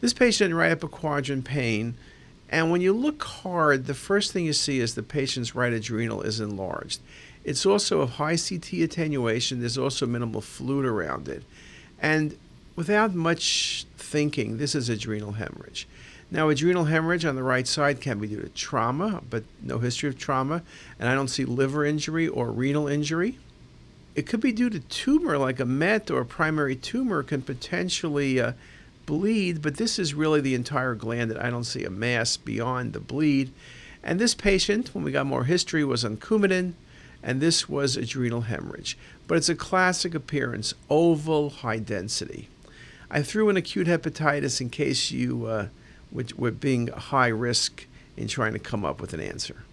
This patient right upper quadrant pain, and when you look hard, the first thing you see is the patient's right adrenal is enlarged. It's also of high CT attenuation. There's also minimal fluid around it. And without much thinking, this is adrenal hemorrhage. Now, adrenal hemorrhage on the right side can be due to trauma, but no history of trauma, and I don't see liver injury or renal injury. It could be due to tumor, like a MET or a primary tumor can potentially uh, bleed, but this is really the entire gland that I don't see a mass beyond the bleed. And this patient, when we got more history, was on Coumadin, and this was adrenal hemorrhage. But it's a classic appearance, oval, high density. I threw in acute hepatitis in case you uh, were being high risk in trying to come up with an answer.